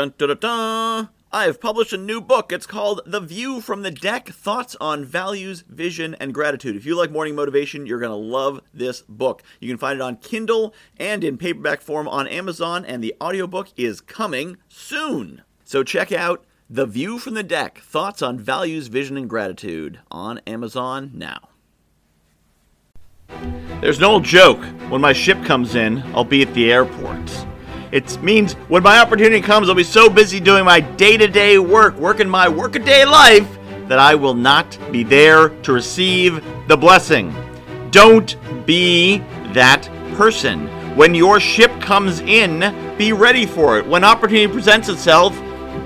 Dun dun dun dun! I have published a new book. It's called The View from the Deck Thoughts on Values, Vision, and Gratitude. If you like morning motivation, you're going to love this book. You can find it on Kindle and in paperback form on Amazon, and the audiobook is coming soon. So check out The View from the Deck Thoughts on Values, Vision, and Gratitude on Amazon now. There's an old joke when my ship comes in, I'll be at the airport. It means when my opportunity comes, I'll be so busy doing my day to day work, working my workaday life, that I will not be there to receive the blessing. Don't be that person. When your ship comes in, be ready for it. When opportunity presents itself,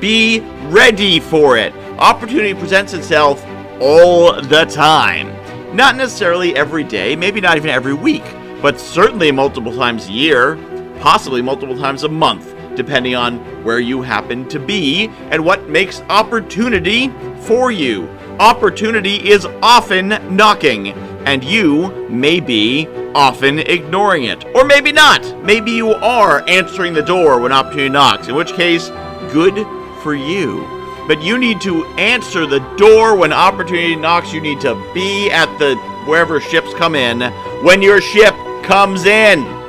be ready for it. Opportunity presents itself all the time. Not necessarily every day, maybe not even every week, but certainly multiple times a year possibly multiple times a month, depending on where you happen to be and what makes opportunity for you. Opportunity is often knocking, and you may be often ignoring it. Or maybe not. Maybe you are answering the door when opportunity knocks, in which case, good for you. But you need to answer the door when opportunity knocks. You need to be at the wherever ships come in when your ship comes in.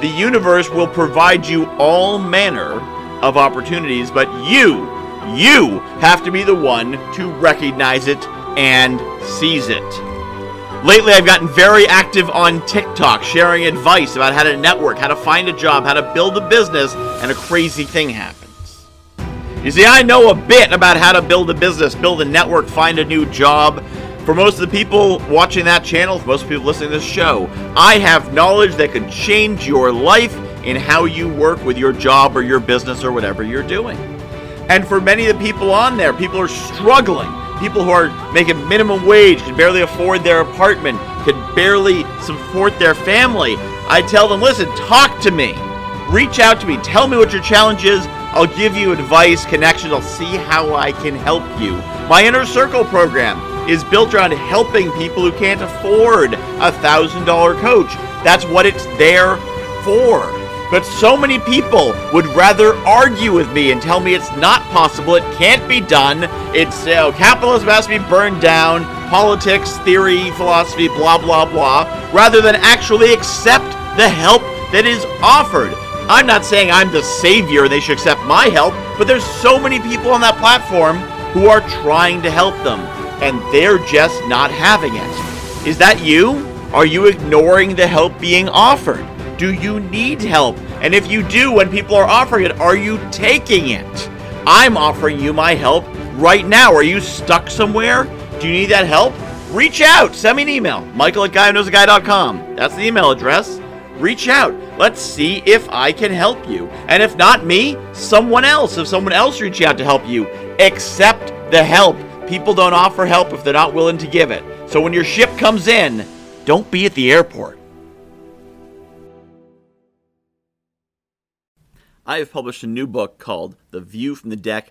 The universe will provide you all manner of opportunities, but you, you have to be the one to recognize it and seize it. Lately, I've gotten very active on TikTok, sharing advice about how to network, how to find a job, how to build a business, and a crazy thing happens. You see, I know a bit about how to build a business, build a network, find a new job, for most of the people watching that channel, for most people listening to this show, I have knowledge that could change your life in how you work with your job or your business or whatever you're doing. And for many of the people on there, people are struggling. People who are making minimum wage, can barely afford their apartment, can barely support their family. I tell them, listen, talk to me. Reach out to me. Tell me what your challenge is. I'll give you advice, connections. I'll see how I can help you. My Inner Circle program is built around helping people who can't afford a thousand dollar coach. That's what it's there for. But so many people would rather argue with me and tell me it's not possible, it can't be done, it's uh, capitalism has to be burned down, politics, theory, philosophy, blah, blah, blah, rather than actually accept the help that is offered. I'm not saying I'm the savior they should accept my help, but there's so many people on that platform who are trying to help them and they're just not having it. Is that you? Are you ignoring the help being offered? Do you need help? And if you do, when people are offering it, are you taking it? I'm offering you my help right now. Are you stuck somewhere? Do you need that help? Reach out. Send me an email. Michael at guywhoknowsaguy.com. That's the email address. Reach out. Let's see if I can help you. And if not me, someone else. If someone else reach out to help you, accept the help. People don't offer help if they're not willing to give it. So when your ship comes in, don't be at the airport. I have published a new book called The View from the Deck